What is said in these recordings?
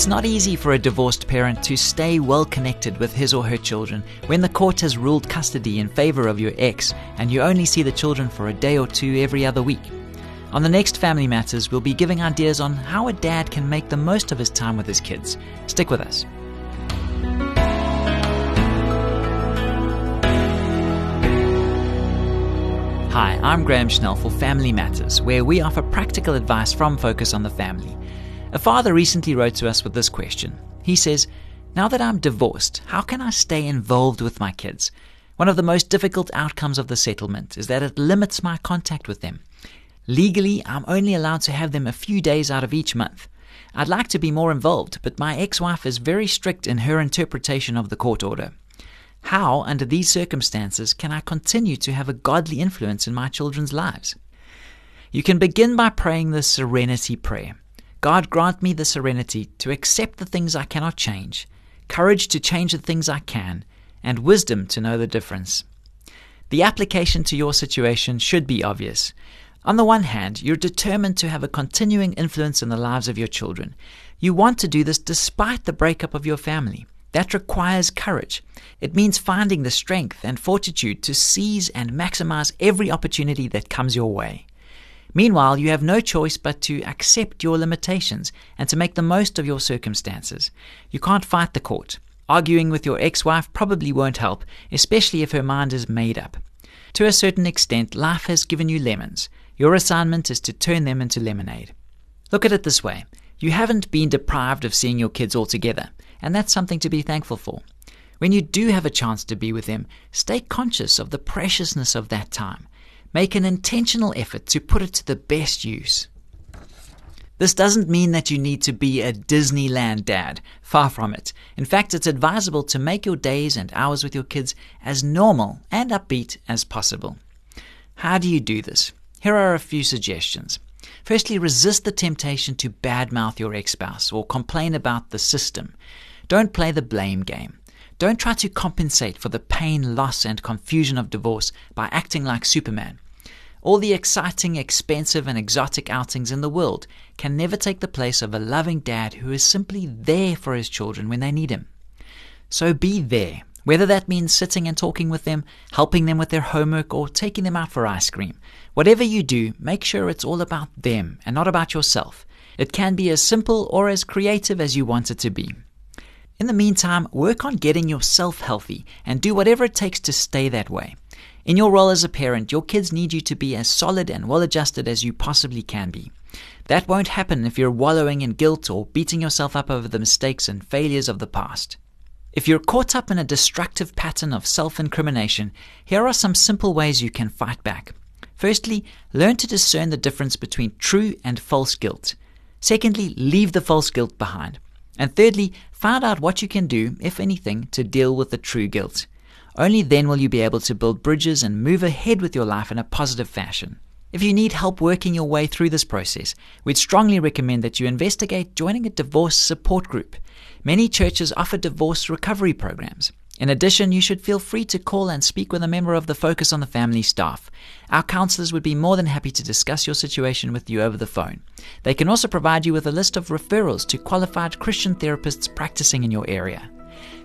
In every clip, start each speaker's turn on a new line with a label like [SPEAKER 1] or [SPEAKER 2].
[SPEAKER 1] It's not easy for a divorced parent to stay well connected with his or her children when the court has ruled custody in favor of your ex and you only see the children for a day or two every other week. On the next Family Matters, we'll be giving ideas on how a dad can make the most of his time with his kids. Stick with us. Hi, I'm Graham Schnell for Family Matters, where we offer practical advice from Focus on the Family. A father recently wrote to us with this question. He says, Now that I'm divorced, how can I stay involved with my kids? One of the most difficult outcomes of the settlement is that it limits my contact with them. Legally, I'm only allowed to have them a few days out of each month. I'd like to be more involved, but my ex wife is very strict in her interpretation of the court order. How, under these circumstances, can I continue to have a godly influence in my children's lives? You can begin by praying the serenity prayer. God grant me the serenity to accept the things I cannot change, courage to change the things I can, and wisdom to know the difference. The application to your situation should be obvious. On the one hand, you're determined to have a continuing influence in the lives of your children. You want to do this despite the breakup of your family. That requires courage. It means finding the strength and fortitude to seize and maximize every opportunity that comes your way. Meanwhile, you have no choice but to accept your limitations and to make the most of your circumstances. You can't fight the court. Arguing with your ex wife probably won't help, especially if her mind is made up. To a certain extent, life has given you lemons. Your assignment is to turn them into lemonade. Look at it this way you haven't been deprived of seeing your kids altogether, and that's something to be thankful for. When you do have a chance to be with them, stay conscious of the preciousness of that time. Make an intentional effort to put it to the best use. This doesn't mean that you need to be a Disneyland dad. Far from it. In fact, it's advisable to make your days and hours with your kids as normal and upbeat as possible. How do you do this? Here are a few suggestions. Firstly, resist the temptation to badmouth your ex spouse or complain about the system. Don't play the blame game. Don't try to compensate for the pain, loss, and confusion of divorce by acting like Superman. All the exciting, expensive, and exotic outings in the world can never take the place of a loving dad who is simply there for his children when they need him. So be there, whether that means sitting and talking with them, helping them with their homework, or taking them out for ice cream. Whatever you do, make sure it's all about them and not about yourself. It can be as simple or as creative as you want it to be. In the meantime, work on getting yourself healthy and do whatever it takes to stay that way. In your role as a parent, your kids need you to be as solid and well adjusted as you possibly can be. That won't happen if you're wallowing in guilt or beating yourself up over the mistakes and failures of the past. If you're caught up in a destructive pattern of self incrimination, here are some simple ways you can fight back. Firstly, learn to discern the difference between true and false guilt. Secondly, leave the false guilt behind. And thirdly, find out what you can do, if anything, to deal with the true guilt. Only then will you be able to build bridges and move ahead with your life in a positive fashion. If you need help working your way through this process, we'd strongly recommend that you investigate joining a divorce support group. Many churches offer divorce recovery programs. In addition, you should feel free to call and speak with a member of the Focus on the Family staff. Our counselors would be more than happy to discuss your situation with you over the phone. They can also provide you with a list of referrals to qualified Christian therapists practicing in your area.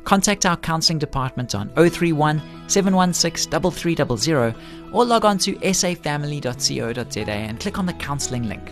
[SPEAKER 1] Contact our counseling department on 031 716 3300 or log on to safamily.co.za and click on the counseling link.